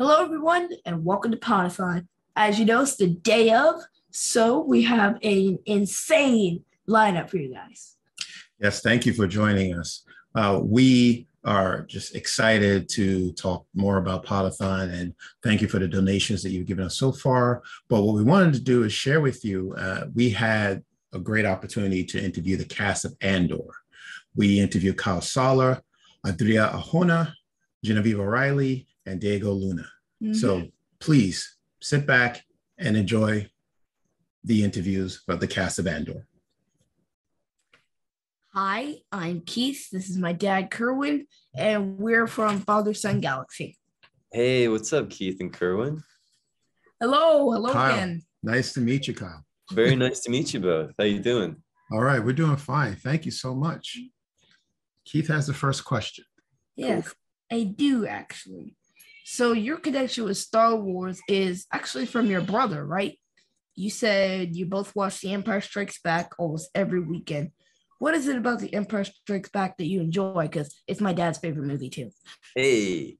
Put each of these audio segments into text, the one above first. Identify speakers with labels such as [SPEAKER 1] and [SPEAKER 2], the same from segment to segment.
[SPEAKER 1] Hello, everyone, and welcome to Podify. As you know, it's the day of, so we have an insane lineup for you guys.
[SPEAKER 2] Yes, thank you for joining us. Uh, we are just excited to talk more about Podathon and thank you for the donations that you've given us so far. But what we wanted to do is share with you, uh, we had a great opportunity to interview the cast of Andor. We interviewed Kyle Soller, Adria Arjona, Genevieve O'Reilly, and Diego Luna. Mm-hmm. So please sit back and enjoy the interviews of the cast of Andor.
[SPEAKER 1] Hi, I'm Keith. This is my dad, Kerwin, and we're from Father Son Galaxy.
[SPEAKER 3] Hey, what's up, Keith and Kerwin?
[SPEAKER 1] Hello, hello
[SPEAKER 2] Kyle,
[SPEAKER 1] again.
[SPEAKER 2] Nice to meet you, Kyle.
[SPEAKER 3] Very nice to meet you both. How you doing?
[SPEAKER 2] All right, we're doing fine. Thank you so much. Keith has the first question.
[SPEAKER 1] Yes, I do actually. So your connection with Star Wars is actually from your brother, right? You said you both watch The Empire Strikes Back almost every weekend. What is it about The Empire Strikes Back that you enjoy? Because it's my dad's favorite movie too.
[SPEAKER 3] Hey,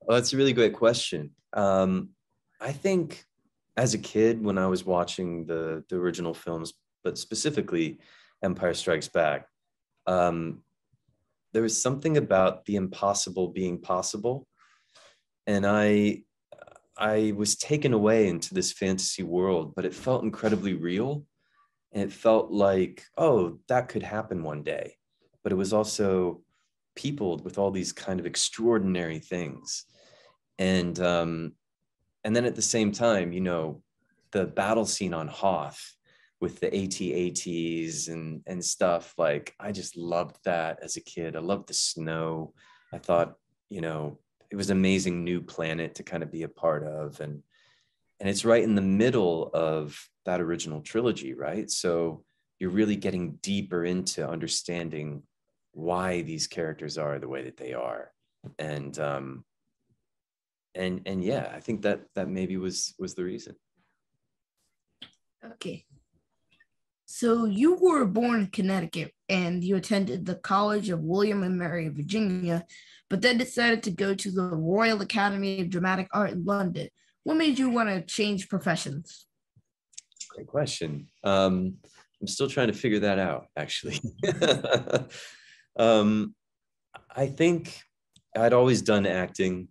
[SPEAKER 3] well, that's a really great question. Um, I think as a kid, when I was watching the the original films, but specifically Empire Strikes Back, um, there was something about the impossible being possible and I I was taken away into this fantasy world, but it felt incredibly real. And it felt like, oh, that could happen one day. But it was also peopled with all these kind of extraordinary things. And um, and then at the same time, you know, the battle scene on Hoth with the AT-ATs and and stuff, like I just loved that as a kid. I loved the snow. I thought, you know, it was an amazing new planet to kind of be a part of and and it's right in the middle of that original trilogy right? So you're really getting deeper into understanding why these characters are the way that they are. And um and and yeah i think that that maybe was was the reason.
[SPEAKER 1] Okay. So you were born in connecticut and you attended the college of william and mary of virginia but then decided to go to the Royal Academy of Dramatic Art in London. What made you want to change professions?
[SPEAKER 3] Great question. Um, I'm still trying to figure that out, actually. um, I think I'd always done acting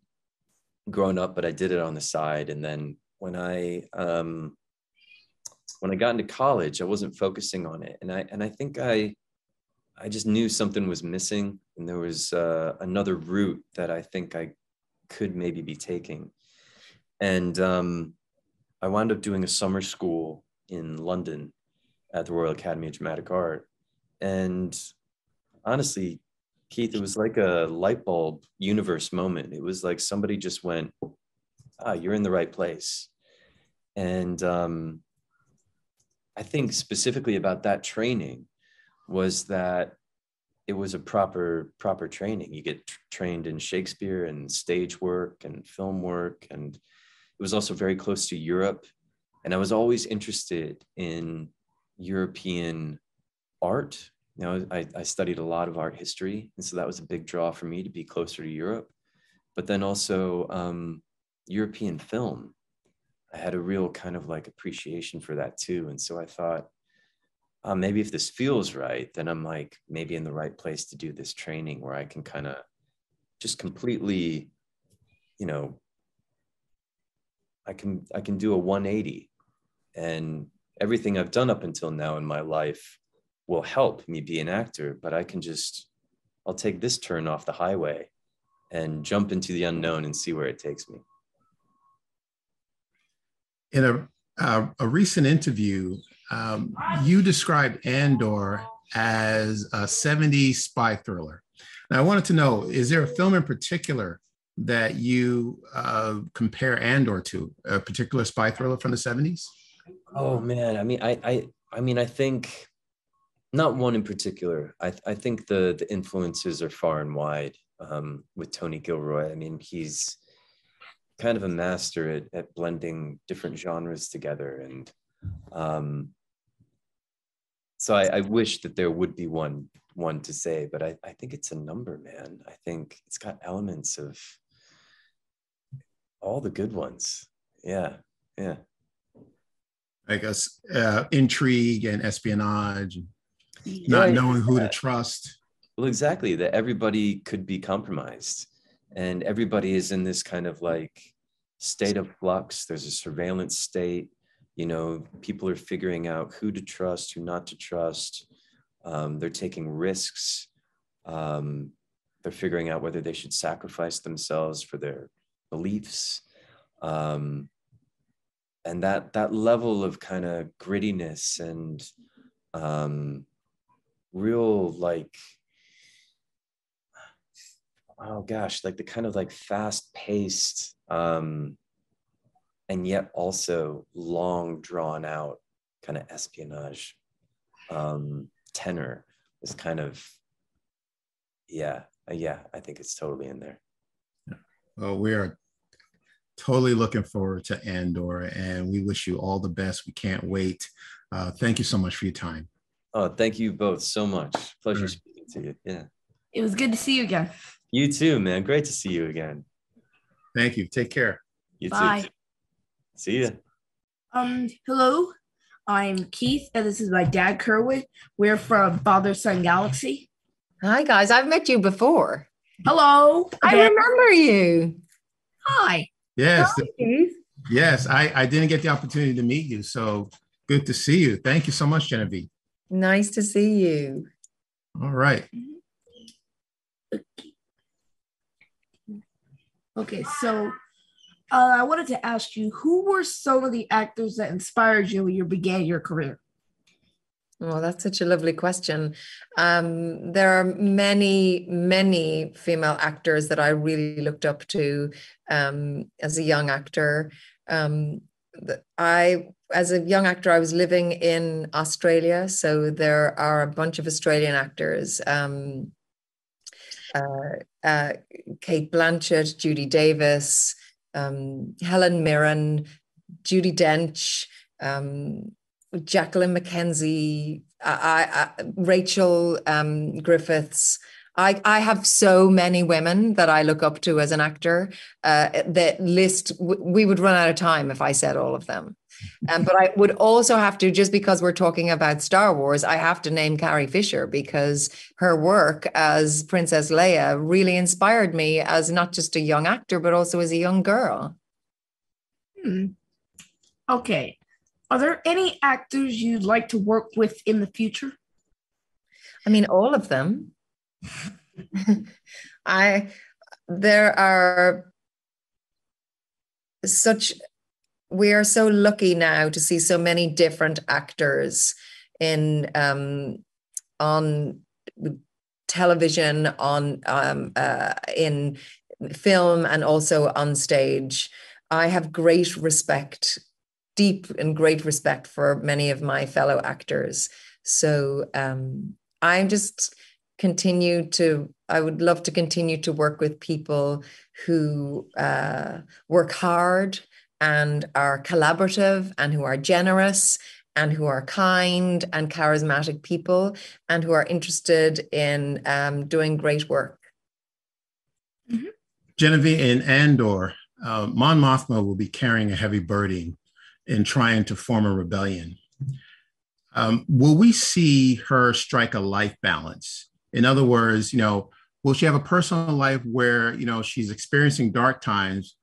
[SPEAKER 3] growing up, but I did it on the side. And then when I um, when I got into college, I wasn't focusing on it, and I and I think I I just knew something was missing, and there was uh, another route that I think I could maybe be taking. And um, I wound up doing a summer school in London at the Royal Academy of Dramatic Art. And honestly, Keith, it was like a light bulb universe moment. It was like somebody just went, ah, you're in the right place. And um, I think specifically about that training, was that it was a proper proper training. You get t- trained in Shakespeare and stage work and film work, and it was also very close to Europe. And I was always interested in European art. You know, I, I studied a lot of art history, and so that was a big draw for me to be closer to Europe. But then also um, European film. I had a real kind of like appreciation for that too, and so I thought uh, maybe if this feels right, then I'm like maybe in the right place to do this training where I can kind of just completely, you know, I can I can do a 180 and everything I've done up until now in my life will help me be an actor, but I can just I'll take this turn off the highway and jump into the unknown and see where it takes me.
[SPEAKER 2] In a uh, a recent interview, um, you described Andor as a 70s spy thriller. Now, I wanted to know is there a film in particular that you uh, compare Andor to, a particular spy thriller from the 70s?
[SPEAKER 3] Oh, man. I mean, I, I, I mean, I think not one in particular. I, I think the, the influences are far and wide um, with Tony Gilroy. I mean, he's kind of a master at, at blending different genres together and um, so I, I, wish that there would be one one to say, but I, I think it's a number, man. I think it's got elements of all the good ones. Yeah, yeah.
[SPEAKER 2] I guess uh, intrigue and espionage, and not
[SPEAKER 3] Yeah,
[SPEAKER 2] knowing who to trust.
[SPEAKER 3] Well, exactly. That everybody could be compromised, and everybody is in this kind of like state of flux. There's a surveillance state. You know, people are figuring out who to trust, who not to trust. Um, they're taking risks. Um, they're figuring out whether they should sacrifice themselves for their beliefs. Um, and that that level of kind of grittiness and um, real like oh gosh like the kind of like fast paced um and yet also long drawn out kind of espionage um tenor is kind of yeah uh, yeah i think it's totally in there
[SPEAKER 2] Well, we are totally looking forward to Andor, and we wish you all the best. We can't wait. Uh, thank you so much for your time.
[SPEAKER 3] oh thank you both so much pleasure
[SPEAKER 2] Sure.
[SPEAKER 3] speaking to you yeah
[SPEAKER 1] It was good to see you again.
[SPEAKER 3] you too man great to see you again
[SPEAKER 2] Thank you. Take care.
[SPEAKER 3] you
[SPEAKER 1] Bye.
[SPEAKER 3] too see ya
[SPEAKER 1] Um, hello, I'm Keith, and this is my dad, Kerwin. We're from Father Son Galaxy.
[SPEAKER 4] Hi guys, I've met you before.
[SPEAKER 1] Hello.
[SPEAKER 4] I
[SPEAKER 1] again.
[SPEAKER 4] remember you.
[SPEAKER 1] Hi.
[SPEAKER 2] Yes,
[SPEAKER 4] Keith.
[SPEAKER 2] yes. I, I didn't get the opportunity to meet you, so good to see you. Thank you so much, Genevieve.
[SPEAKER 4] Nice to see you.
[SPEAKER 2] All right.
[SPEAKER 1] Okay, so uh, I wanted to ask you, who were some of the actors that inspired you when you began your career?
[SPEAKER 4] Well, that's such a lovely question. Um, there are many, many female actors that I really looked up to um, as a young actor. Um, I, as a young actor, I was living in Australia, so there are a bunch of Australian actors. Um, uh, uh, Cate Blanchett, Judy Davis, um, Helen Mirren, Judi Dench, um, Jacqueline McKenzie, I, I, Rachel um, Griffiths. I, I have so many women that I look up to as an actor. Uh, that list, we would run out of time if I said all of them. Um, but I would also have to, just because we're talking about Star Wars, I have to name Carrie Fisher because her work as Princess Leia really inspired me as not just a young actor, but also as a young girl.
[SPEAKER 1] Hmm. Okay. Are there any actors you'd like to work with in the future?
[SPEAKER 4] I mean, all of them. I there are such we are so lucky now to see so many different actors in um on television on um uh, in film and also on stage. I have great respect deep and great respect for many of my fellow actors. So um i'm just continue to i would love to continue to work with people who uh, work hard and are collaborative and who are generous and who are kind and charismatic people and who are interested in um, doing great work
[SPEAKER 2] Genevieve in Andor, uh, Mon Mothma will be carrying a heavy burden in trying to form a rebellion. Um, will we see her strike a life balance? In other words, you know, will she have a personal life where you know she's experiencing dark times,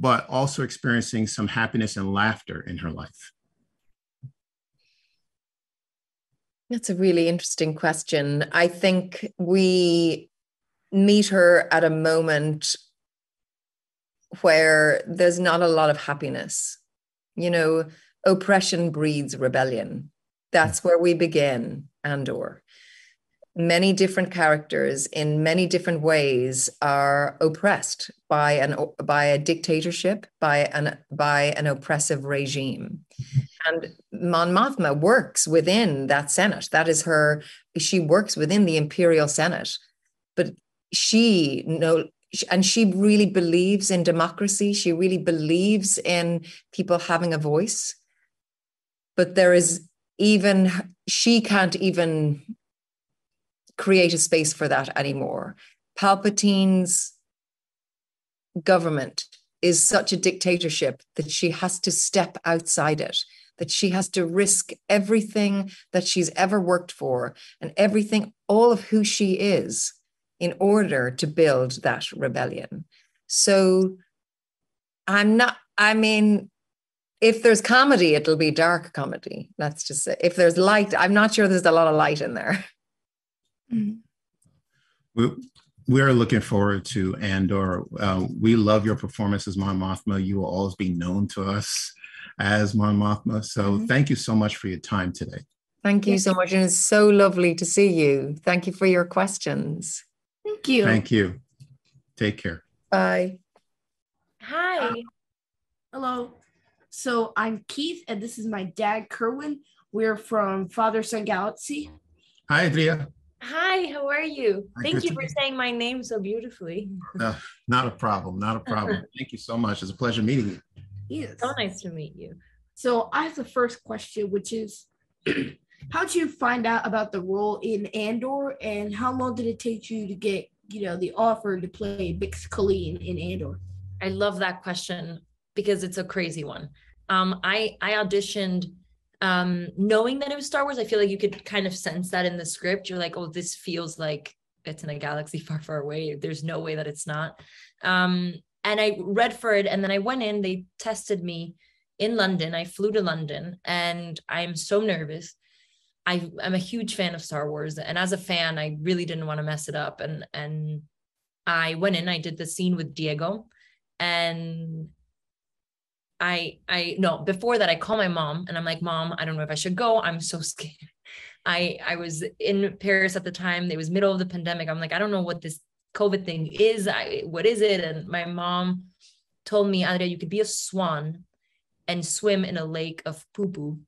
[SPEAKER 2] but also experiencing some happiness and laughter in her life?
[SPEAKER 4] That's a really interesting question. I think we meet her at a moment where there's not a lot of happiness. You know, oppression breeds rebellion. That's hmm. where we begin, Andor. Many different characters in many different ways are oppressed by an by a dictatorship, by an by an oppressive regime. And Mon Mothma works within that Senate. That is her, she works within the Imperial Senate. But she no and she really believes in democracy. She really believes in people having a voice. But there is even she can't even create a space for that anymore. Palpatine's government is such a dictatorship that she has to step outside it, that she has to risk everything that she's ever worked for and everything, all of who she is, in order to build that rebellion. So I'm not, I mean, if there's comedy, it'll be dark comedy. Let's just say if there's light, I'm not sure there's a lot of light in there.
[SPEAKER 2] Mm-hmm. We, we are looking forward to Andor. Uh, we love your performance as Mon Mothma. You will always be known to us as Mon Mothma. So mm-hmm. thank you so much for your time today.
[SPEAKER 4] Thank you so much. And it's so lovely to see you. Thank you for your questions.
[SPEAKER 1] Thank you.
[SPEAKER 2] Thank you. Take care.
[SPEAKER 4] Bye.
[SPEAKER 1] Hi. Uh, hello. So I'm Keith, and this is my dad, Kerwin. We're from Father Son Galaxy.
[SPEAKER 2] Hi, Adria.
[SPEAKER 5] Hi, how are you? Hi, Thank you for saying my name so beautifully.
[SPEAKER 2] Uh, not a problem. Not a problem. Thank you so much. It's a pleasure meeting you.
[SPEAKER 5] Yes. So nice to meet you.
[SPEAKER 1] So I have the first question, which is how did you find out about the role in Andor and how long did it take you to get, you know, the offer to play Bix Caleen in Andor?
[SPEAKER 5] I love that question because it's a crazy one. Um, I I auditioned um, knowing that it was Star Wars. I feel like you could kind of sense that in the script. You're like, oh, this feels like it's in a galaxy far, far away. There's no way that it's not. Um, and I read for it, and then I went in. They tested me in London. I flew to London, and I'm so nervous. I, I'm a huge fan of Star Wars, and as a fan, I really didn't want to mess it up. And and I went in. I did the scene with Diego, and I I no before that I call my mom and I'm like mom I don't know if I should go. I'm so scared. I I was in Paris at the time. It was middle of the pandemic. I'm like I don't know what this COVID thing is. I what is it? And my mom told me Adria you could be a swan and swim in a lake of poo poo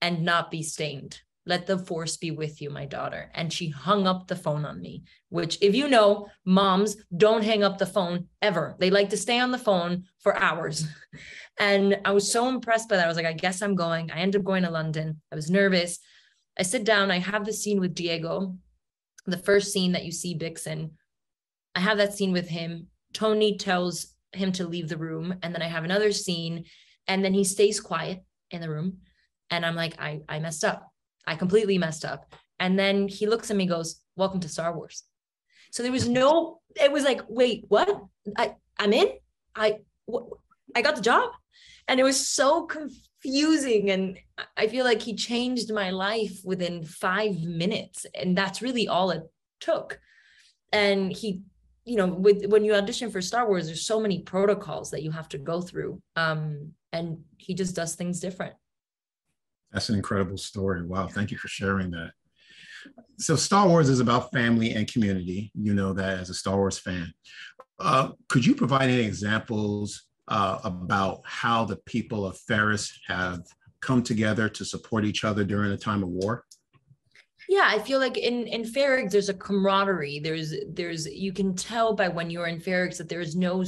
[SPEAKER 5] and not be stained let the force be with you, my daughter. And she hung up the phone on me, which, if you know, moms don't hang up the phone ever. They like to stay on the phone for hours. And I was so impressed by that. I was like, I guess I'm going. I ended up going to London. I was nervous. I sit down, I have the scene with Diego, the first scene that you see Bixen. I have that scene with him. Tony tells him to leave the room. And then I have another scene, and then he stays quiet in the room. And I'm like, I, I messed up I completely messed up. And then he looks at me and goes, Welcome to Star Wars. So there was no, it was like, wait, what? I, I'm in? I, I got the job. And it was so confusing. And I feel like he changed my life within five minutes. And that's really all it took. And he, you know, with when you audition for Star Wars, there's so many protocols that you have to go through. Um, and he just does things different.
[SPEAKER 2] That's an incredible story. Wow. Thank you for sharing that. So, Star Wars is about family and community. You know that as a Star Wars fan. Uh, could you provide any examples uh, about how the people of Ferrix have come together to support each other during a time of war?
[SPEAKER 5] Yeah i feel like in in Ferrix there's a camaraderie. There's there's you can tell by when you're in Ferrix that there's no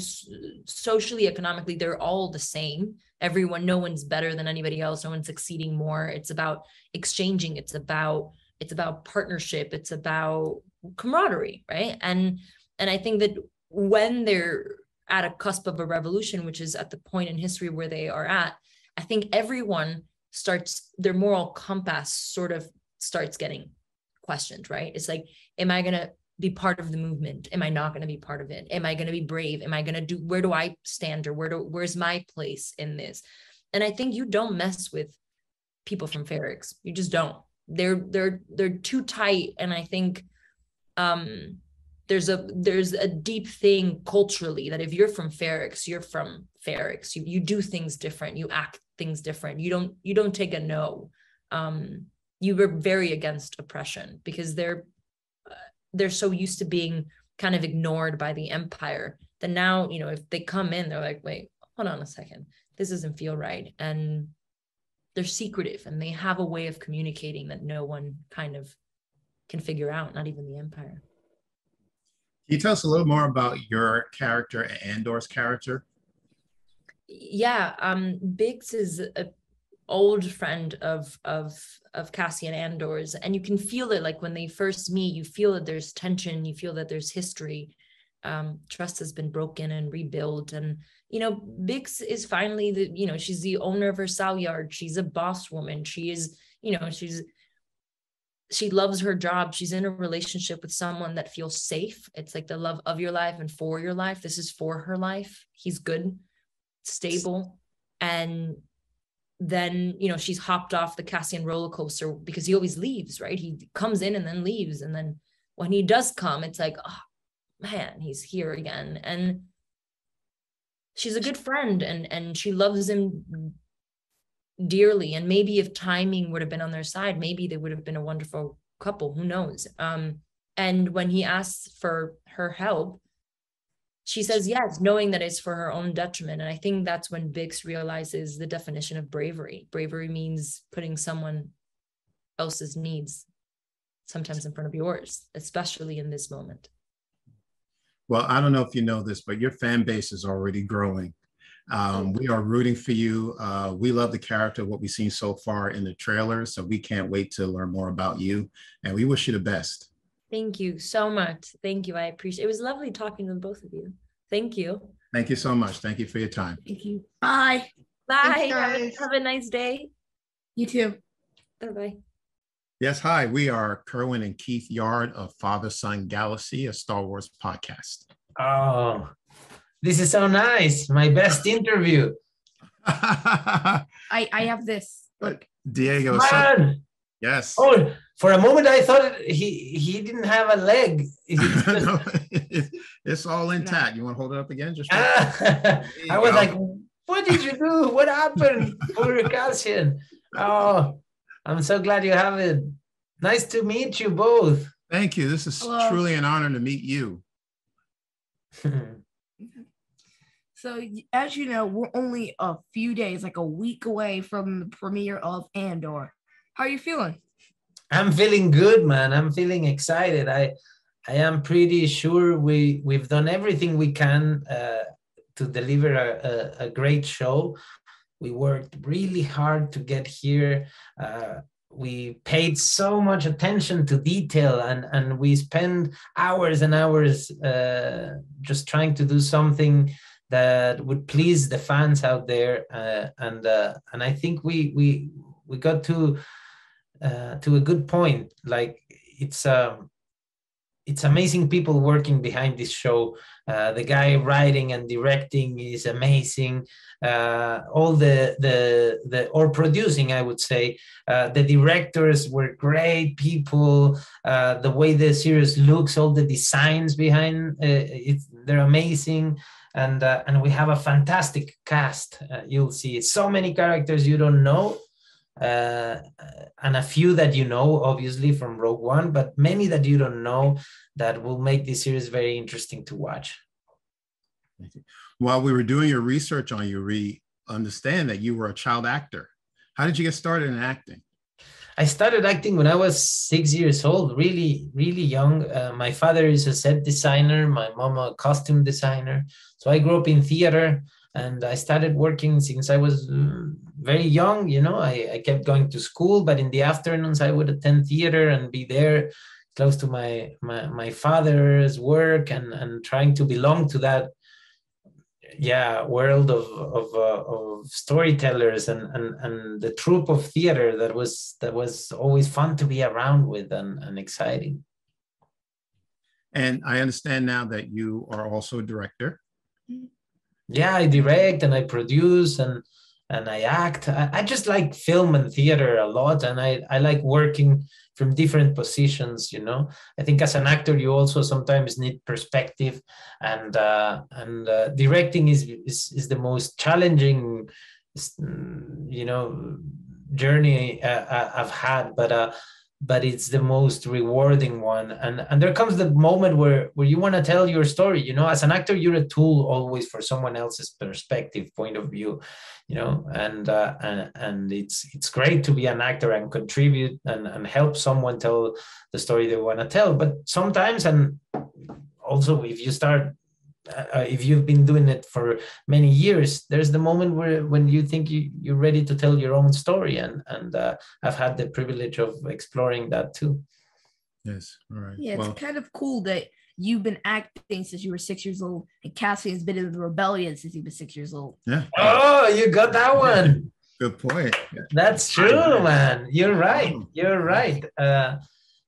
[SPEAKER 5] socially economically they're all the same. Everyone no one's better than anybody else. No one's succeeding more. It's about exchanging. It's about it's about partnership. It's about camaraderie right? And and i think that when they're at a cusp of a revolution which is at the point in history where they are at i think everyone starts their moral compass sort of starts getting questioned, right? It's like, am I going to be part of the movement? Am I not going to be part of it? Am I going to be brave? Am I going to do, where do I stand or where do, where's my place in this? And I think you don't mess with people from Ferrix. You just don't. They're, they're, they're too tight. And I think, um, there's a there's a deep thing culturally that if you're from Ferrix, you're from Ferrix. You you do things different. You act things different. You don't you don't take a no. Um, you were very against oppression because they're uh, they're so used to being kind of ignored by the empire that now you know if they come in they're like wait hold on a second. This doesn't feel right. And they're secretive and they have a way of communicating that no one kind of can figure out not even the empire.
[SPEAKER 2] Can you tell us a little more about your character and andor's character?
[SPEAKER 5] Yeah um Bix is a old friend of of of Cassian Andor's and you can feel it like when they first meet you feel that there's tension you feel that there's history um, trust has been broken and rebuilt and you know, Bix is finally the, you know, she's the owner of her sal yard. She's a boss woman. She is, you know, she's she loves her job. She's in a relationship with someone that feels safe. It's like the love of your life and for your life. This is for her life. He's good, stable. And then, you know, she's hopped off the Cassian roller coaster because he always leaves, right? He comes in and then leaves. And then when he does come, it's like, oh man, he's here again. And she's a good friend and and she loves him dearly and maybe if timing would have been on their side maybe they would have been a wonderful couple who knows um and when he asks for her help she says yes knowing that it's for her own detriment and i think that's when bix realizes the definition of bravery bravery means putting someone else's needs sometimes in front of yours especially in this moment
[SPEAKER 2] well i don't know if you know this but your fan base is already growing um, we are rooting for you. Uh, we love the character, what we've seen so far in the trailer. So we can't wait to learn more about you. And we wish you the best.
[SPEAKER 5] Thank you so much. Thank you. I appreciate it. was lovely talking to both of you. Thank you.
[SPEAKER 2] Thank you so much. Thank you for your time.
[SPEAKER 1] Thank you. Bye.
[SPEAKER 5] Bye. Have a, have a nice day.
[SPEAKER 1] You too.
[SPEAKER 5] Bye bye.
[SPEAKER 2] Yes, hi. We are Kerwin and Keith Yard of Father Son Galaxy, a Star Wars podcast.
[SPEAKER 6] Oh, this is so nice. My best interview.
[SPEAKER 1] I I have this. Look.
[SPEAKER 2] Diego.
[SPEAKER 6] Man.
[SPEAKER 2] So, yes.
[SPEAKER 6] Oh, for a moment I thought he he didn't have a leg.
[SPEAKER 2] no, it's all intact. No. You want to hold it up again? Just ah,
[SPEAKER 6] I was go. like, what did you do? What happened, poor Cassian? Oh, I'm so glad you have it. Nice to meet you both.
[SPEAKER 2] Thank you. This is Hello. truly an honor to meet you.
[SPEAKER 1] So, as you know, we're only a few days, like a week away from the premiere of Andor. How are you feeling?
[SPEAKER 6] I'm feeling good, man. I'm feeling excited. I I am pretty sure we we've done everything we can uh, to deliver a, a, a, great show. We worked really hard to get here. Uh, we paid so much attention to detail and and we spend hours and hours uh, just trying to do something that would please the fans out there, uh, and uh, and I think we we we got to uh, to a good point. Like it's um, it's amazing people working behind this show. Uh, the guy writing and directing is amazing. Uh, all the the the or producing, I would say, uh, the directors were great people. Uh, the way the series looks, all the designs behind uh, it, they're amazing and uh, and we have a fantastic cast. You'll see so many characters you don't know, uh, and a few that you know, obviously from Rogue One, but many that you don't know that will make this series very interesting to watch.
[SPEAKER 2] While we were doing your research on you, we understand that you were a child actor. How did you get started in acting?
[SPEAKER 6] I started acting when I was six years old, really, really young. Uh, my father is a set designer, my mom a costume designer. So I grew up in theater and I started working since I was mm, very young. You know, I, I kept going to school, but in the afternoons I would attend theater and be there close to my my, my father's work and, and trying to belong to that yeah world of of, uh, of storytellers and, and and the troupe of theater that was that was always fun to be around with and, and exciting
[SPEAKER 2] and i understand now that you are also a director
[SPEAKER 6] yeah i direct and i produce and and i act. I, I just like film and theater a lot and i i like working from different positions you know? I think as an actor you also sometimes need perspective and uh, and uh, directing is, is is the most challenging you know journey uh, uh i've had. But uh but it's the most rewarding one. And and there comes the moment where where you want to tell your story you know? As an actor you're a tool always for someone else's perspective point of view you know? And uh, and and it's it's great to be an actor and contribute and, and help someone tell the story they want to tell. But sometimes and also if you start uh, if you've been doing it for many years there's the moment where when you think you, you're ready to tell your own story and and uh, i've had the privilege of exploring that too
[SPEAKER 2] yes all right
[SPEAKER 1] yeah well, it's kind of cool that you've been acting since you were six years old, and Cassian has been in the rebellion since he was six years old.
[SPEAKER 2] Yeah.
[SPEAKER 6] Oh, you got that one.
[SPEAKER 2] Good point. Yeah.
[SPEAKER 6] That's true, man. You're right. You're right. Uh,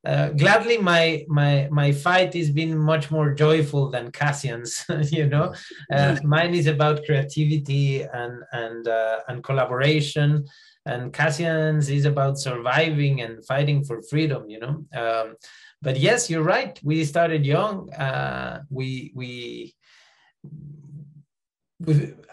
[SPEAKER 6] uh, gladly, my my my fight has been much more joyful than Cassian's. you know, uh, mine is about creativity and and uh, and collaboration, and Cassian's is about surviving and fighting for freedom. You know, um, but yes, you're right. We started young. Uh, we we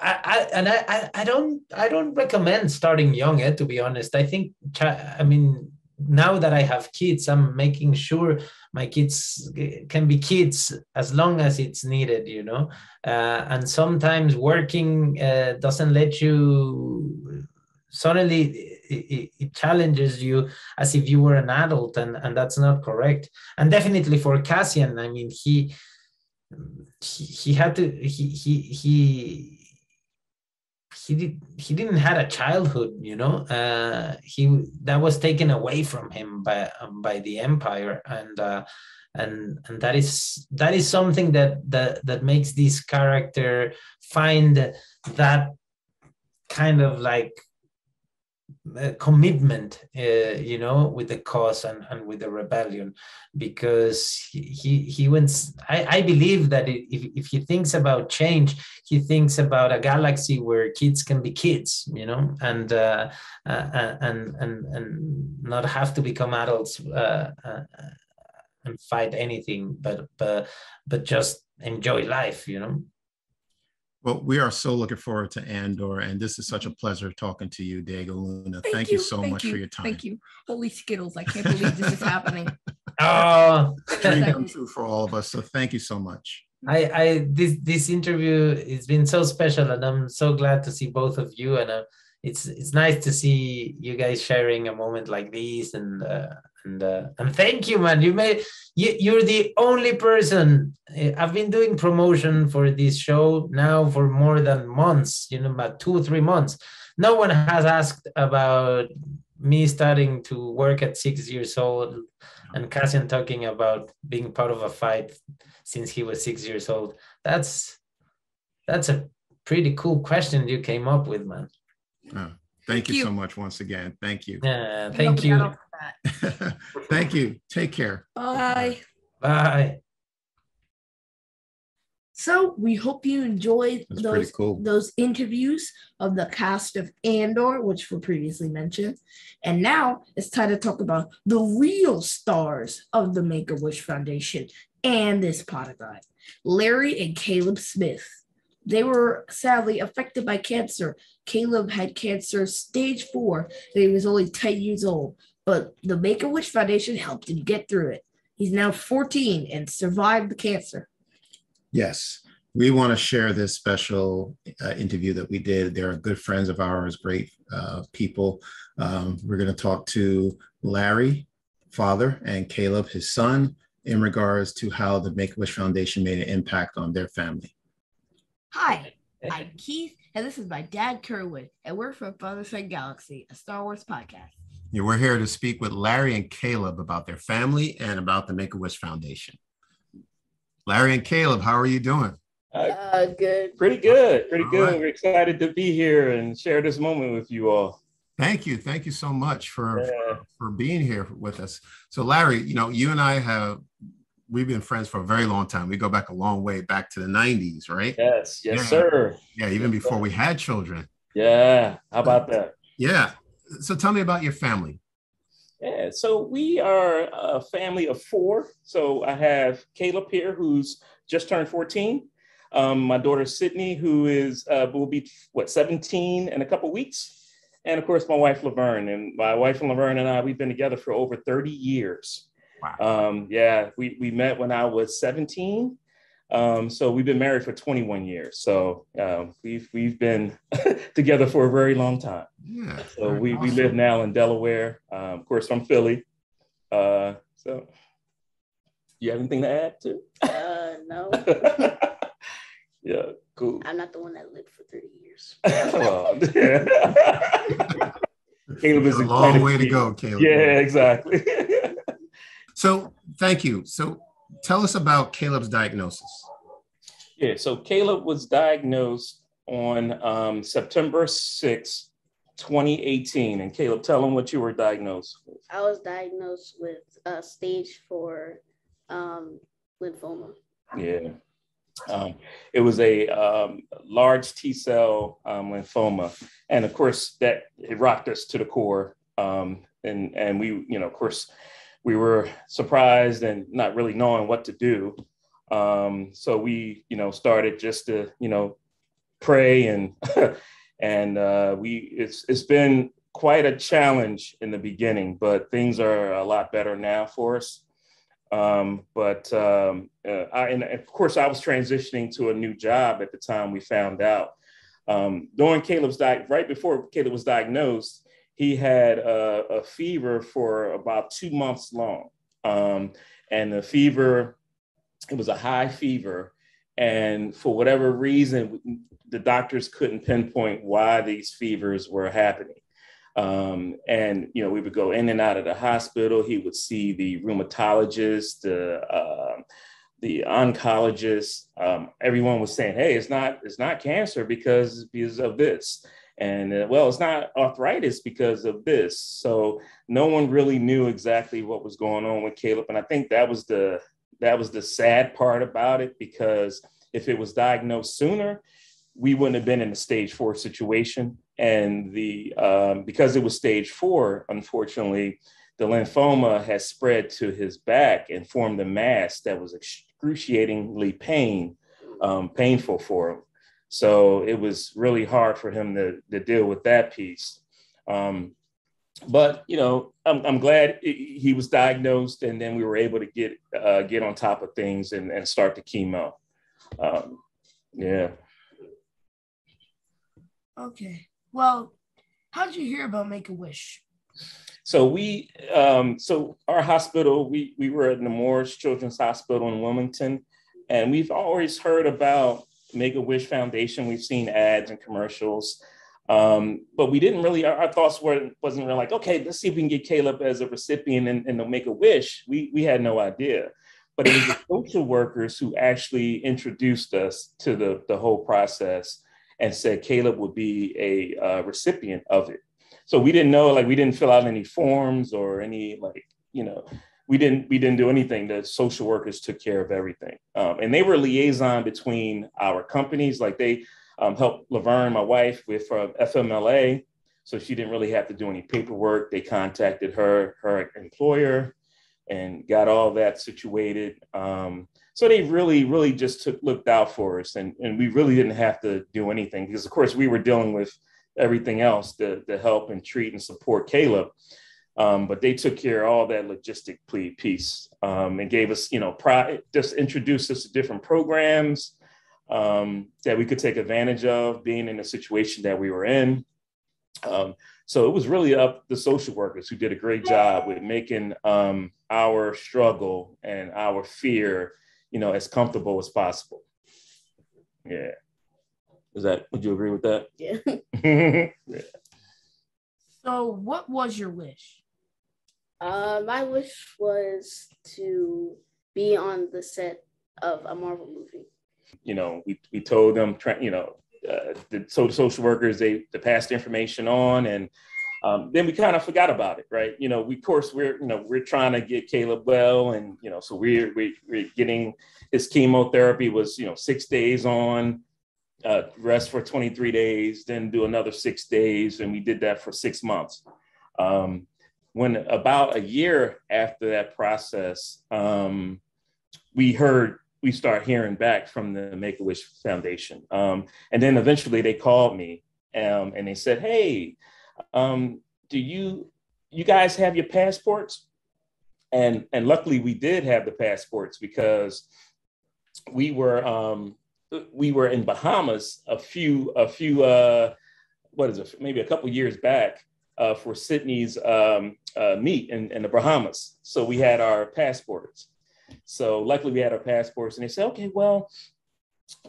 [SPEAKER 6] I, I, and I, I don't I don't recommend starting young eh, to be honest I think I mean now that I have kids I'm making sure my kids can be kids as long as it's needed you know? Uh, and sometimes working uh, doesn't let you suddenly it, it, challenges you as if you were an adult and and that's not correct. And definitely for Cassian I mean he he, he had to he he he he did he didn't had a childhood you know? Uh he that was taken away from him by um, by the empire. And uh and and that is that is something that that that makes this character find that kind of like commitment, uh, you know, with the cause and, and with the rebellion, because he he went. I, I believe that if if he thinks about change, he thinks about a galaxy where kids can be kids, you know, and uh, uh, and and and not have to become adults uh, uh, and fight anything, but but but just enjoy life, you know.
[SPEAKER 2] Well, we are so looking forward to Andor, and this is such a pleasure talking to you, Diego Luna. Thank, Thank you, you, so Thank much you. for your time.
[SPEAKER 1] Thank you. Holy Skittles. I can't believe this is happening.
[SPEAKER 6] Oh,
[SPEAKER 2] dream come true for all of us. So thank you so much.
[SPEAKER 6] I, I this this interview has been so special, and I'm so glad to see both of you. And uh, it's it's nice to see you guys sharing a moment like this, and uh, and uh, and thank you man. You made you, you're the only person eh, i've been doing promotion for this show now for more than months you know about two or three months. No one has asked about me starting to work at six years old and Cassian talking about being part of a fight since he was six years old. That's that's a pretty cool question you came up with man.
[SPEAKER 2] Oh, thank, thank you, you, so much once again. Thank you.
[SPEAKER 6] Yeah thank you
[SPEAKER 2] Thank you. Take care.
[SPEAKER 1] Bye.
[SPEAKER 6] Bye.
[SPEAKER 1] So we hope you enjoyed That's those cool. those interviews of the cast of Andor, which were previously mentioned. And now it's time to talk about the real stars of the Make a Wish Foundation and this Podathon, Larry and Caleb Smith. They were sadly affected by cancer. Caleb had cancer stage four, and he was only 10 years old but the Make a Wish Foundation helped him get through it. He's now 14 and survived the cancer.
[SPEAKER 2] Yes, we want to share this special uh, interview that we did. They're good friends of ours, great uh, people. Um, we're going to talk to Larry, father, and Caleb, his son, in regards to how the Make a Wish Foundation made an impact on their family.
[SPEAKER 1] Hi, I'm Keith, and this is my dad, Kerwin, and we're from Father Son Galaxy, a Star Wars podcast.
[SPEAKER 2] Yeah, we're here to speak with Larry and Caleb about their family and about the Make a Wish Foundation. Larry and Caleb, how are you doing?
[SPEAKER 7] Uh, good. Pretty good. Pretty all good. Right. We're excited to be here and share this moment with you all.
[SPEAKER 2] Thank you. Thank you so much for, yeah. for, for being here with us. So, Larry, you know, you and I have we've been friends for a very long time. We go back a long way, back to the '90s, right?
[SPEAKER 7] Yes, yes, yeah. sir.
[SPEAKER 2] Yeah, even before we had children.
[SPEAKER 7] Yeah. How about that?
[SPEAKER 2] Yeah so tell me about your family.
[SPEAKER 7] Yeah, so we are a family of four. So I have Caleb here, who's just turned 14. Um, my daughter Sydney, who is uh, will be what 17 in a couple weeks, and of course my wife Laverne. And my wife and Laverne and I, we've been together for over 30 years. Wow. Um, yeah, we we met when I was 17, um, so we've been married for 21 years. So um, we've we've been together for a very long time.
[SPEAKER 2] Yeah.
[SPEAKER 7] So we, awesome. we live now in Delaware. Um, of course, from Philly. Uh, so you have anything to add to?
[SPEAKER 8] Uh, no.
[SPEAKER 7] yeah, cool.
[SPEAKER 8] I'm not the one that lived for 30 years.
[SPEAKER 7] well, yeah.
[SPEAKER 2] Caleb is a long way to go, Caleb.
[SPEAKER 7] Yeah, exactly.
[SPEAKER 2] so thank you. So tell us about Caleb's diagnosis.
[SPEAKER 7] Yeah, so Caleb was diagnosed on um, September 6, 2018. And Caleb, tell them what you were diagnosed with.
[SPEAKER 8] I was diagnosed with uh, stage four um, lymphoma.
[SPEAKER 7] Yeah. Um, it was a um, large T cell um, lymphoma. And of course, that it rocked us to the core. Um, and, and we, you know, of course, we were surprised and not really knowing what to do. Um, so we, you know, started just to, you know, pray and and uh, we it's it's been quite a challenge in the beginning, but things are a lot better now for us. Um, but um, uh, I, and of course, I was transitioning to a new job at the time we found out. Um, during Caleb's di- right before Caleb was diagnosed, he had a, a fever for about two months long, um, and the fever it was a high fever, and for whatever reason, the doctors couldn't pinpoint why these fevers were happening. Um, and you know, we would go in and out of the hospital. He would see the rheumatologist, the uh, the oncologist. Um, everyone was saying, "Hey, it's not it's not cancer because because of this." And uh, well, it's not arthritis because of this. So no one really knew exactly what was going on with Caleb. And I think that was the that was the sad part about it because if it was diagnosed sooner, we wouldn't have been in a stage four situation. And the um, because it was stage four, unfortunately, the lymphoma has spread to his back and formed a mass that was excruciatingly pain, um, painful for him. So it was really hard for him to, to deal with that piece. Um, but you know, I'm, I'm glad he was diagnosed, and then we were able to get uh, get on top of things and, and start the chemo. Um, yeah.
[SPEAKER 1] Okay. Well, how did you hear about Make a Wish?
[SPEAKER 7] So we, um, so our hospital, we we were at Nemours Children's Hospital in Wilmington, and we've always heard about Make a Wish Foundation. We've seen ads and commercials, um, but we didn't really. Our, our, thoughts were wasn't really like, okay, let's see if we can get Caleb as a recipient and, and Make a Wish. We we had no idea, but it was the social workers who actually introduced us to the the whole process and said Caleb would be a uh, recipient of it. So we didn't know, like we didn't fill out any forms or any like, you know, we didn't we didn't do anything. The social workers took care of everything, um, and they were liaison between our companies. Like they um, helped Laverne, my wife, with uh, FMLA, so she didn't really have to do any paperwork. They contacted her her employer and got all that situated. Um, so they really, really just took looked out for us, and and we really didn't have to do anything because, of course, we were dealing with everything else to, to help and treat and support Caleb. Um, but they took care of all that logistic piece um, and gave us, you know, pri- just introduced us to different programs um, that we could take advantage of being in the situation that we were in. Um, so it was really up the social workers who did a great job with making um, our struggle and our fear you know, as comfortable as possible. Yeah. Is that, would you agree with that?
[SPEAKER 8] Yeah.
[SPEAKER 1] yeah. So, what was your wish?
[SPEAKER 8] Uh, my wish was to be on the set of a Marvel movie.
[SPEAKER 7] You know, we, we told them, you know, uh, the social workers, they, they passed information on and um, then we kind of forgot about it, right? You know, we, of course, we're, you know, we're trying to get Caleb well. And, you know, so we're, we, we're getting his chemotherapy was, you know, six days on, uh, rest for 23 days, then do another six days. And we did that for six months. Um, when about a year after that process, um, we heard, we start hearing back from the Make-A-Wish Foundation. Um, and then eventually they called me um, and they said, hey, um, do you you guys have your passports? And and luckily we did have the passports because we were um, we were in Bahamas a few a few uh, what is it maybe a couple years back uh, for Sydney's um, uh, meet in, in the Bahamas. So we had our passports. So luckily we had our passports, and they said, okay, well,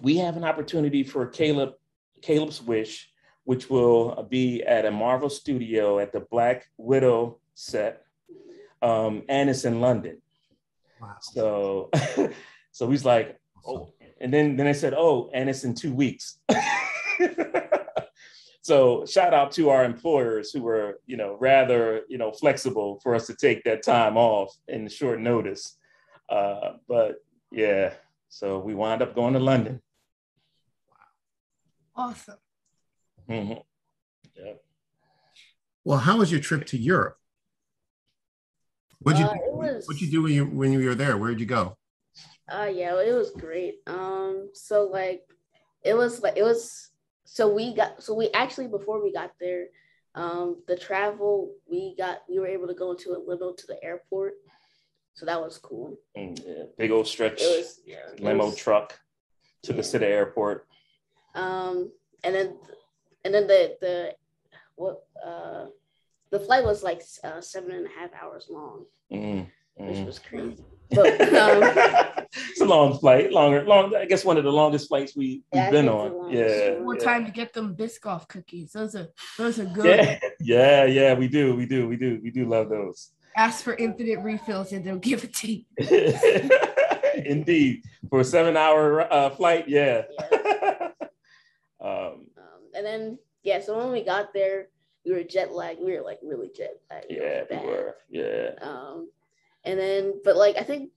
[SPEAKER 7] we have an opportunity for Caleb Caleb's wish which will be at a Marvel studio at the Black Widow set, um, and it's in London.
[SPEAKER 2] Wow.
[SPEAKER 7] So, so he's like, oh, and then then they said, oh, and it's in two weeks. so shout out to our employers who were, you know, rather, you know, flexible for us to take that time off in short notice. Uh, but yeah, so we wind up going to London. Wow.
[SPEAKER 1] Awesome.
[SPEAKER 7] Mm-hmm. Yeah.
[SPEAKER 2] Well, how was your trip to Europe? What'd you
[SPEAKER 8] Uh, it was-
[SPEAKER 2] What'd you do when you when you were there? Where'd you go?
[SPEAKER 8] Uh yeah, it was great. Um so like it was like it was so we got so we actually before we got there, um the travel we got we were able to go into a limo to the airport. So that was cool.
[SPEAKER 7] Mm, yeah. Big old stretch
[SPEAKER 8] It was yeah,
[SPEAKER 7] limo
[SPEAKER 8] was-
[SPEAKER 7] truck to the city airport.
[SPEAKER 8] Um and then and then the the what uh the flight was like uh, seven and a half hours long,
[SPEAKER 7] Mm,
[SPEAKER 8] which
[SPEAKER 7] mm.
[SPEAKER 8] was crazy. But um,
[SPEAKER 7] it's a long flight, longer, long. I guess one of the longest flights we, we've
[SPEAKER 8] Yeah,
[SPEAKER 7] been on. Yeah,
[SPEAKER 8] one.
[SPEAKER 1] More
[SPEAKER 7] yeah.
[SPEAKER 1] time to get them Biscoff cookies. Those are those are good.
[SPEAKER 7] Yeah, yeah, yeah. We do, we do, we do, we do love those.
[SPEAKER 1] Ask for infinite refills and they'll give it to you.
[SPEAKER 7] Indeed, for a seven-hour uh, flight, yeah. um,
[SPEAKER 8] um, and then yeah, so when we got there, we were jet lagged. We were like really jet lagged.
[SPEAKER 7] Yeah, we were. Yeah.
[SPEAKER 8] Um, and then but like I think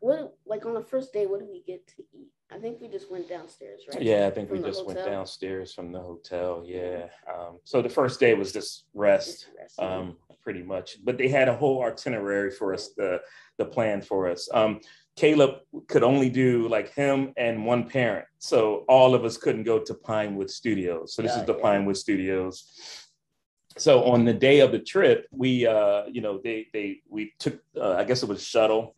[SPEAKER 8] what like on the first day, what did we get to eat? I think we just went downstairs, right?
[SPEAKER 7] Yeah, I think we
[SPEAKER 8] From the
[SPEAKER 7] just went downstairs from the hotel. Yeah. Um, so the first day was just rest.
[SPEAKER 8] Just
[SPEAKER 7] um, pretty much. But they had a whole itinerary for us, the the plan for us. Um, Caleb could only do like him and one parent, so all of us couldn't go to Pinewood Studios. So this
[SPEAKER 8] Yeah,
[SPEAKER 7] is the
[SPEAKER 8] yeah.
[SPEAKER 7] Pinewood Studios. So on the day of the trip, we uh, you know they they we took uh, I guess it was shuttle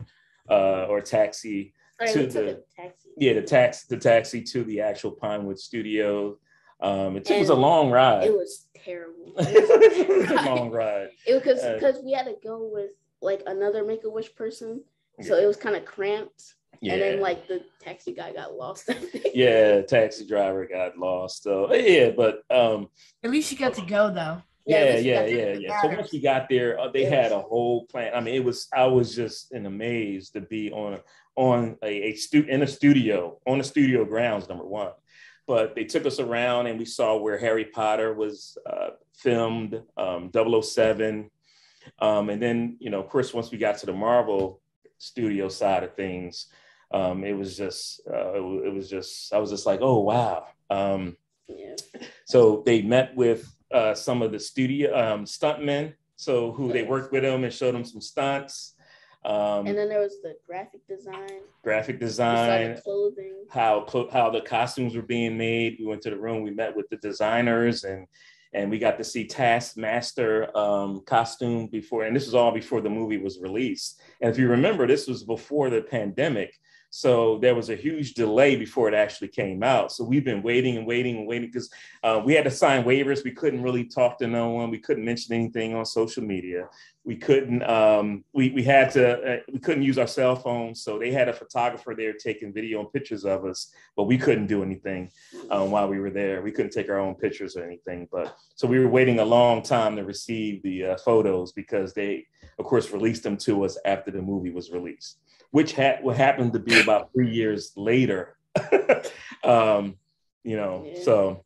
[SPEAKER 7] uh, or taxi
[SPEAKER 8] All right,
[SPEAKER 7] to
[SPEAKER 8] we
[SPEAKER 7] the-
[SPEAKER 8] a taxi.
[SPEAKER 7] yeah the tax the taxi to the actual Pinewood Studio. Um, it, took us a long ride.
[SPEAKER 8] It was terrible.
[SPEAKER 7] It was a long ride.
[SPEAKER 8] It because
[SPEAKER 7] Uh,
[SPEAKER 8] because we had to go with like another Make a Wish person, so it was kind of cramped.
[SPEAKER 7] Yeah.
[SPEAKER 8] And then like the taxi guy got lost.
[SPEAKER 7] Yeah, taxi driver got lost. So yeah, but um,
[SPEAKER 1] At least you got to go though.
[SPEAKER 8] Yeah,
[SPEAKER 7] yeah,
[SPEAKER 8] at least we
[SPEAKER 7] yeah, yeah. So once we got there, uh, they had a whole plan. I mean, it was I was just in amaze to be on on a, a stu- in a studio on the studio grounds. Number one, but they took us around and we saw where Harry Potter was uh, filmed, um, 007. Um, and then you know, of course, once we got to the Marvel studio side of things, um, it was just uh, it, it was just I was just like, oh wow. Um,
[SPEAKER 8] Yeah.
[SPEAKER 7] so they met with uh, some of the studio um, stuntmen, so who they worked with them and showed them some stunts, um,
[SPEAKER 8] And then there was the graphic design,
[SPEAKER 7] graphic design,
[SPEAKER 8] clothing.
[SPEAKER 7] how clo- how the costumes were being made. We went to the room, we met with the designers, and and we got to see Taskmaster um, costume before. And this was all before the movie was released. And if you remember, this was before the pandemic. So there was a huge delay before it actually came out. So we've been waiting and waiting and waiting because uh, we had to sign waivers. We couldn't really talk to no one. We couldn't mention anything on social media. We couldn't. Um, we we had to. Uh, we couldn't use our cell phones. So they had a photographer there taking video and pictures of us, but we couldn't do anything um, while we were there. We couldn't take our own pictures or anything. But so we were waiting a long time to receive the uh, photos because they, of course, released them to us after the movie was released which had what happened to be about three years later. um, you know,
[SPEAKER 8] Yeah.
[SPEAKER 7] so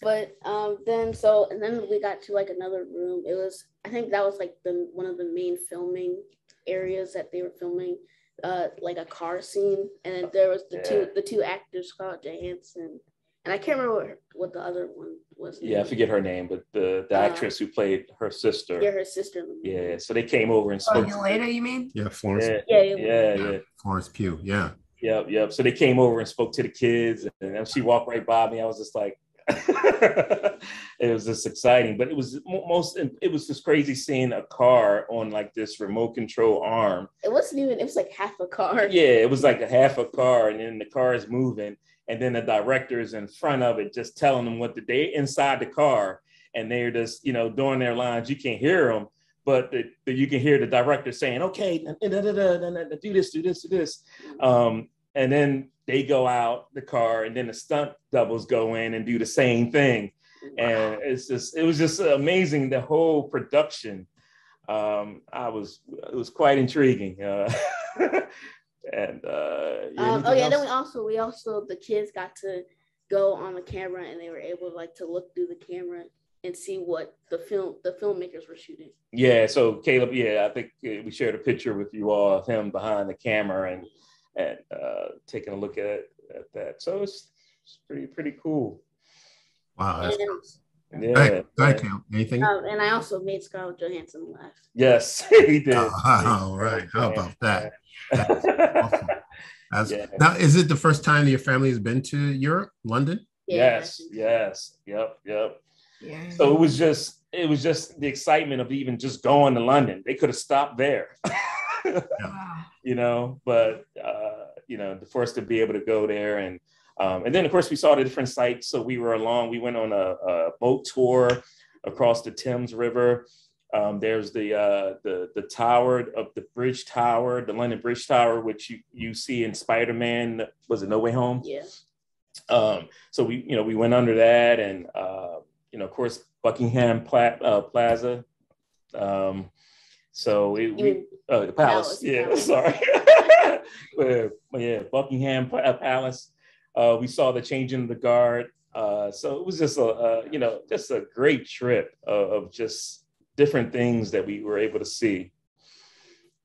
[SPEAKER 8] But um, then so and then we got to like another room. It was I think that was like the one of the main filming areas that they were filming, uh, like a car scene. And then there was the
[SPEAKER 7] Yeah.
[SPEAKER 8] two the two actors, Scarlett Johansson, and I can't remember what, what the other one was.
[SPEAKER 7] yeah, I forget her name, but the the
[SPEAKER 8] Uh,
[SPEAKER 7] actress who played her sister.
[SPEAKER 8] Yeah, her sister. in the movie.
[SPEAKER 7] Yeah, so they came over and spoke.
[SPEAKER 1] Oh,
[SPEAKER 7] spoke.
[SPEAKER 1] Yelena, you mean?
[SPEAKER 2] Yeah, Florence.
[SPEAKER 7] Yeah,
[SPEAKER 8] Yeah, yeah.
[SPEAKER 7] yeah, yeah.
[SPEAKER 2] Florence Pugh. Yeah.
[SPEAKER 7] Yep, yep. So they came over and spoke to the kids, and then she walked right by me. I was just like, it was just exciting. But it was most, it was just crazy seeing a car on like this remote control arm.
[SPEAKER 8] It wasn't even. It was like half a car.
[SPEAKER 7] Yeah, it was like a half a car, and then the car is moving, and then the director is in front of it, just telling them what the they inside the car, and they're just you know doing their lines. You can't hear them, but the, the- you can hear the director saying, "Okay, da, da, da, do this, do this, do this," um, and then they go out the car, and then the stunt doubles go in and do the same thing, and it's just it was just amazing the whole production um, I was it was quite intriguing. Uh, and uh,
[SPEAKER 8] um, oh yeah, else? then we also we also the kids got to go on the camera and they were able like to look through the camera and see what the film the filmmakers were shooting.
[SPEAKER 7] Yeah, so Caleb, yeah, I think uh, we shared a picture with you all of him behind the camera and and uh, taking a look at, at that. So it's, it's pretty pretty cool.
[SPEAKER 2] Wow, that's and, yeah. Go ahead, Anything?
[SPEAKER 8] Um, and I also made Scarlett Johansson laugh.
[SPEAKER 7] Yes, he did. Oh,
[SPEAKER 2] all right. How about that? awesome. yeah. Now, is it the first time your family has been to Europe, London?
[SPEAKER 7] Yes, yes, yep, yep. Yeah. So it was just it was just the excitement of even just going to London. They could have stopped there. yeah. You know, but uh, you know, for us to be able to go there and um, and then of course we saw the different sites. So we were along, we went on a, a boat tour across the Thames River. Um, there's the uh, the the tower of the bridge tower, the London Bridge Tower, which you, you see in Spider Man. Was it No Way Home?
[SPEAKER 8] Yeah.
[SPEAKER 7] Um, so we you know we went under that, and uh, you know of course Buckingham Pla- uh, Plaza. Um, so it, we uh, the palace. palace yeah, palace. sorry. yeah, Buckingham uh, Palace. Uh, we saw the changing of the guard. Uh, so it was just a, a, you know just a great trip of, of just different things that we were able to see.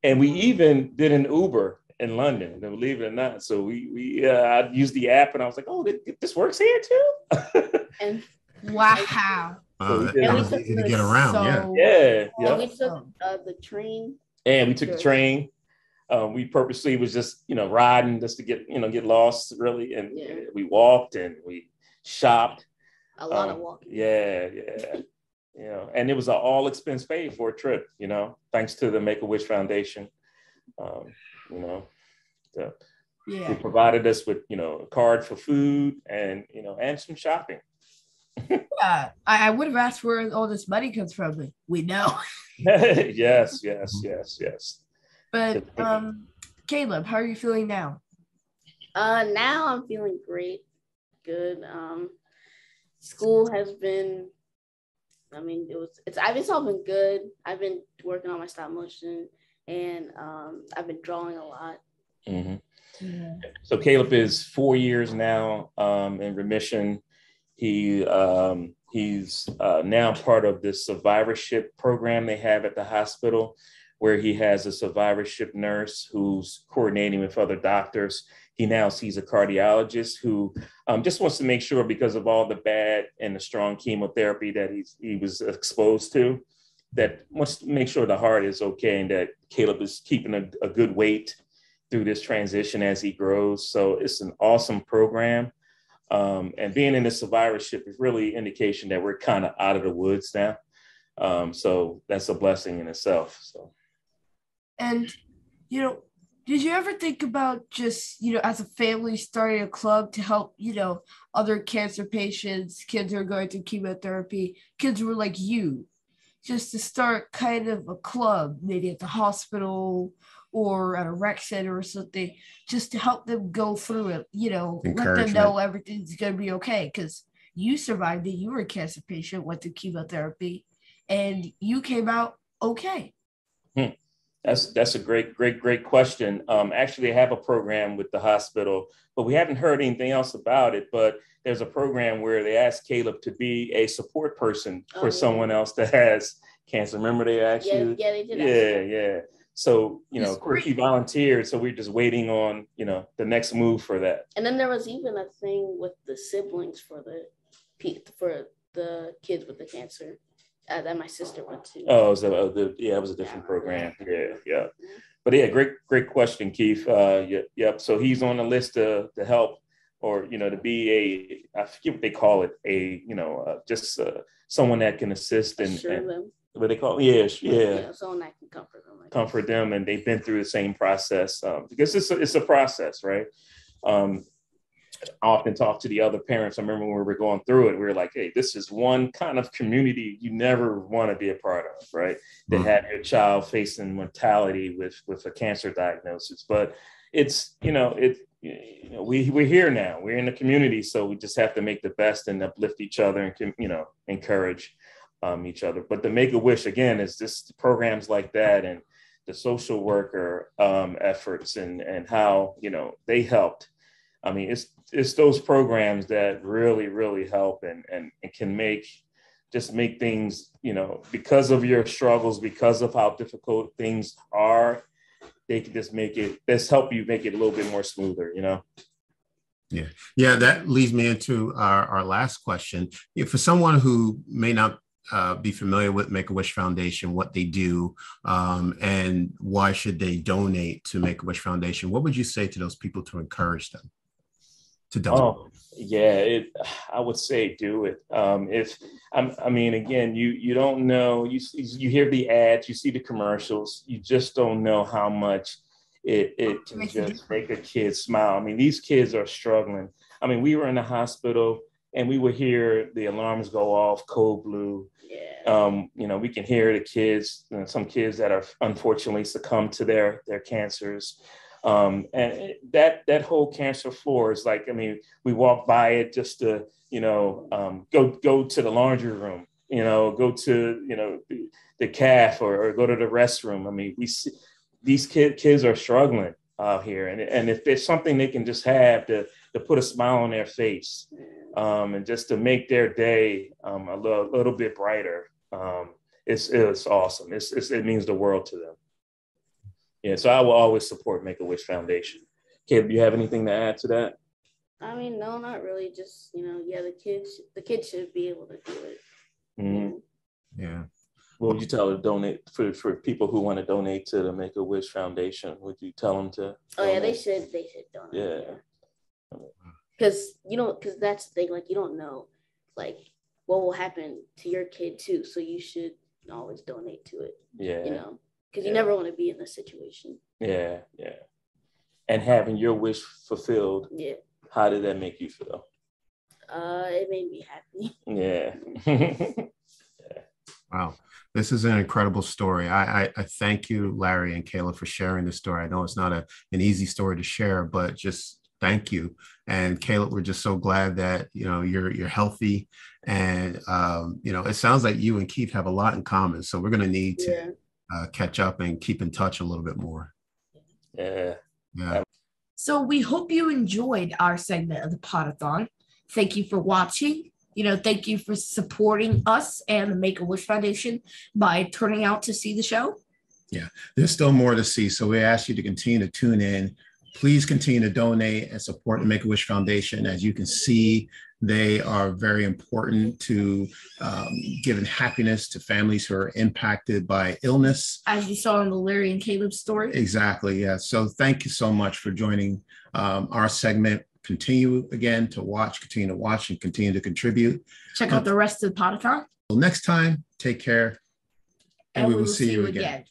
[SPEAKER 7] And we even did an Uber in London, believe it or not. So we we uh, I used the app and I was like, oh, this works here too.
[SPEAKER 8] and
[SPEAKER 1] wow.
[SPEAKER 2] Uh, so was easy to get around. So yeah.
[SPEAKER 7] Yeah.
[SPEAKER 8] Yeah. we took uh, the train.
[SPEAKER 7] And we took the train. Um, we purposely was just you know riding just to get you know get lost really, and yeah. we walked and we shopped.
[SPEAKER 8] A lot um, of walking.
[SPEAKER 7] Yeah, yeah you know, and it was an all expense paid for a trip, you know, thanks to the Make a Wish Foundation. Um, you know, the, yeah. They provided us with, you know, a card for food and, you know, and some shopping.
[SPEAKER 1] yeah, I, I would have asked where all this money comes from, but we know.
[SPEAKER 7] yes, yes, yes, yes.
[SPEAKER 1] But um, Caleb, how are you feeling now?
[SPEAKER 8] Uh, now I'm feeling great, good. Um, school has been I mean, it was it's I've been solving good. I've been working on my stop motion, and um, I've been drawing a lot.
[SPEAKER 7] Mm-hmm. Yeah. So Caleb is four years now um, in remission. He um, he's uh, now part of this survivorship program they have at the hospital, where he has a survivorship nurse who's coordinating with other doctors he now sees a cardiologist who um, just wants to make sure because of all the bad and the strong chemotherapy that he's, he was exposed to, that wants to make sure the heart is okay and that Caleb is keeping a, a good weight through this transition as he grows. So it's an awesome program. Um, and being in the survivorship is really indication that we're kind of out of the woods now. Um, so that's a blessing in itself. So,
[SPEAKER 1] and you know, did you ever think about just you know as a family starting a club to help you know other cancer patients kids who are going through chemotherapy kids who are like you just to start kind of a club maybe at the hospital or at a rec center or something just to help them go through it you know let them know everything's going to be okay because you survived it you were a cancer patient went through chemotherapy and you came out okay
[SPEAKER 7] hmm. That's that's a great, great, great question. Um, actually, I have a program with the hospital, but we haven't heard anything else about it. But there's a program where they asked Caleb to be a support person for oh, yeah. someone else that has cancer. Remember they asked
[SPEAKER 8] yeah,
[SPEAKER 7] you?
[SPEAKER 8] Yeah, they did.
[SPEAKER 7] Yeah, yeah. So you know, of course, he volunteered. So we're just waiting on you know the next move for that.
[SPEAKER 8] And then there was even a thing with the siblings for the for the kids with the cancer uh, that my sister went to.
[SPEAKER 7] Oh, so uh, the, yeah, it was a different program. Yeah, yeah. But yeah, great, great question, Keith. Uh, yeah, yep. So he's on the list to to help, or you know, to be a I forget what they call it, a you know, uh, just uh, someone that can assist and, and what they call? Yeah, yeah,
[SPEAKER 8] yeah. Someone that can comfort them. Like
[SPEAKER 7] comfort them, and they've been through the same process um, because it's a, it's a process, right? Um, I often talk to the other parents. I remember when we were going through it, we were like, hey, this is one kind of community you never want to be a part of, right? That mm-hmm. have your child facing mortality with with a cancer diagnosis. But it's, you know, it you know, we we're here now. We're in the community, so we just have to make the best and uplift each other and you know, encourage. um, each other. But the Make a Wish again is just programs like that and the social worker um, efforts and and how you know they helped. I mean, it's it's those programs that really really help and and, and can make just make things you know because of your struggles because of how difficult things are they can just make it just help you make it a little bit more smoother you know?
[SPEAKER 2] Yeah. Yeah that leads me into our, our last question. If for someone who may not uh, be familiar with Make a Wish Foundation, what they do, um, and why should they donate to Make a Wish Foundation? What would you say to those people to encourage them to donate?
[SPEAKER 7] Oh, yeah, it, I would say do it. Um, if I'm, I mean, again, you you don't know. You you hear the ads, you see the commercials. You just don't know how much it it can just make a kid smile. I mean, these kids are struggling. I mean, we were in the hospital and we would hear the alarms go off, code blue. Yeah. Um, you know, we can hear the kids, you know, some kids that are unfortunately succumb to their their cancers. Um, and that that whole cancer floor is like, I mean, we walk by it just to, you know, um, go go to the laundry room, you know, go to, you know, the, the calf or, or, go to the restroom. I mean, we see these kid, kids are struggling out here, and and if there's something they can just have to to put a smile on their face, um, and just to make their day um, a little, little bit brighter, um, it's it's awesome. It's, it's, it means the world to them. Yeah, so I will always support Make a Wish Foundation. Kid, do you have anything to add to that?
[SPEAKER 8] I mean, no, not really. Just you know, yeah, the kids, the kids should be able to do it.
[SPEAKER 2] Mm-hmm. Yeah.
[SPEAKER 7] What would you tell to donate for, for people who want to donate to the Make a Wish Foundation? Would you tell them to?
[SPEAKER 8] Oh yeah, they should. They should donate. Yeah. Because you know, because that's the thing. Like you don't know, like what will happen to your kid too. So you should always donate to it.
[SPEAKER 7] Yeah.
[SPEAKER 8] You know, because yeah. you never want to be in this situation.
[SPEAKER 7] Yeah, yeah. And having your wish fulfilled.
[SPEAKER 8] Yeah.
[SPEAKER 7] How did that make you feel?
[SPEAKER 8] Uh, it made me happy.
[SPEAKER 7] Yeah.
[SPEAKER 2] yeah. Wow. This is an incredible story. I, I, I, thank you, Larry and Kayla, for sharing this story. I know it's not a, an easy story to share, but just thank you. And Caleb, we're just so glad that you know you're you're healthy, and um, you know it sounds like you and Keith have a lot in common. So we're going to need to yeah. Uh, catch up and keep in touch a little bit more.
[SPEAKER 7] Yeah.
[SPEAKER 2] Yeah.
[SPEAKER 1] So we hope you enjoyed our segment of the Podathon. Thank you for watching. You know, thank you for supporting us and the Make a Wish Foundation by turning out to see the show.
[SPEAKER 2] Yeah, there's still more to see. So we ask you to continue to tune in please continue to donate and support the Make-A-Wish Foundation. As you can see, they are very important to um, giving happiness to families who are impacted by illness.
[SPEAKER 1] As you saw in the Larry and Caleb story.
[SPEAKER 2] Exactly, yeah. So thank you so much for joining um, our segment. Continue again to watch, continue to watch, and continue to contribute.
[SPEAKER 1] Check out the rest of the podcast.
[SPEAKER 2] Well, next time, take care, and, and we, will, see, see, you again. again.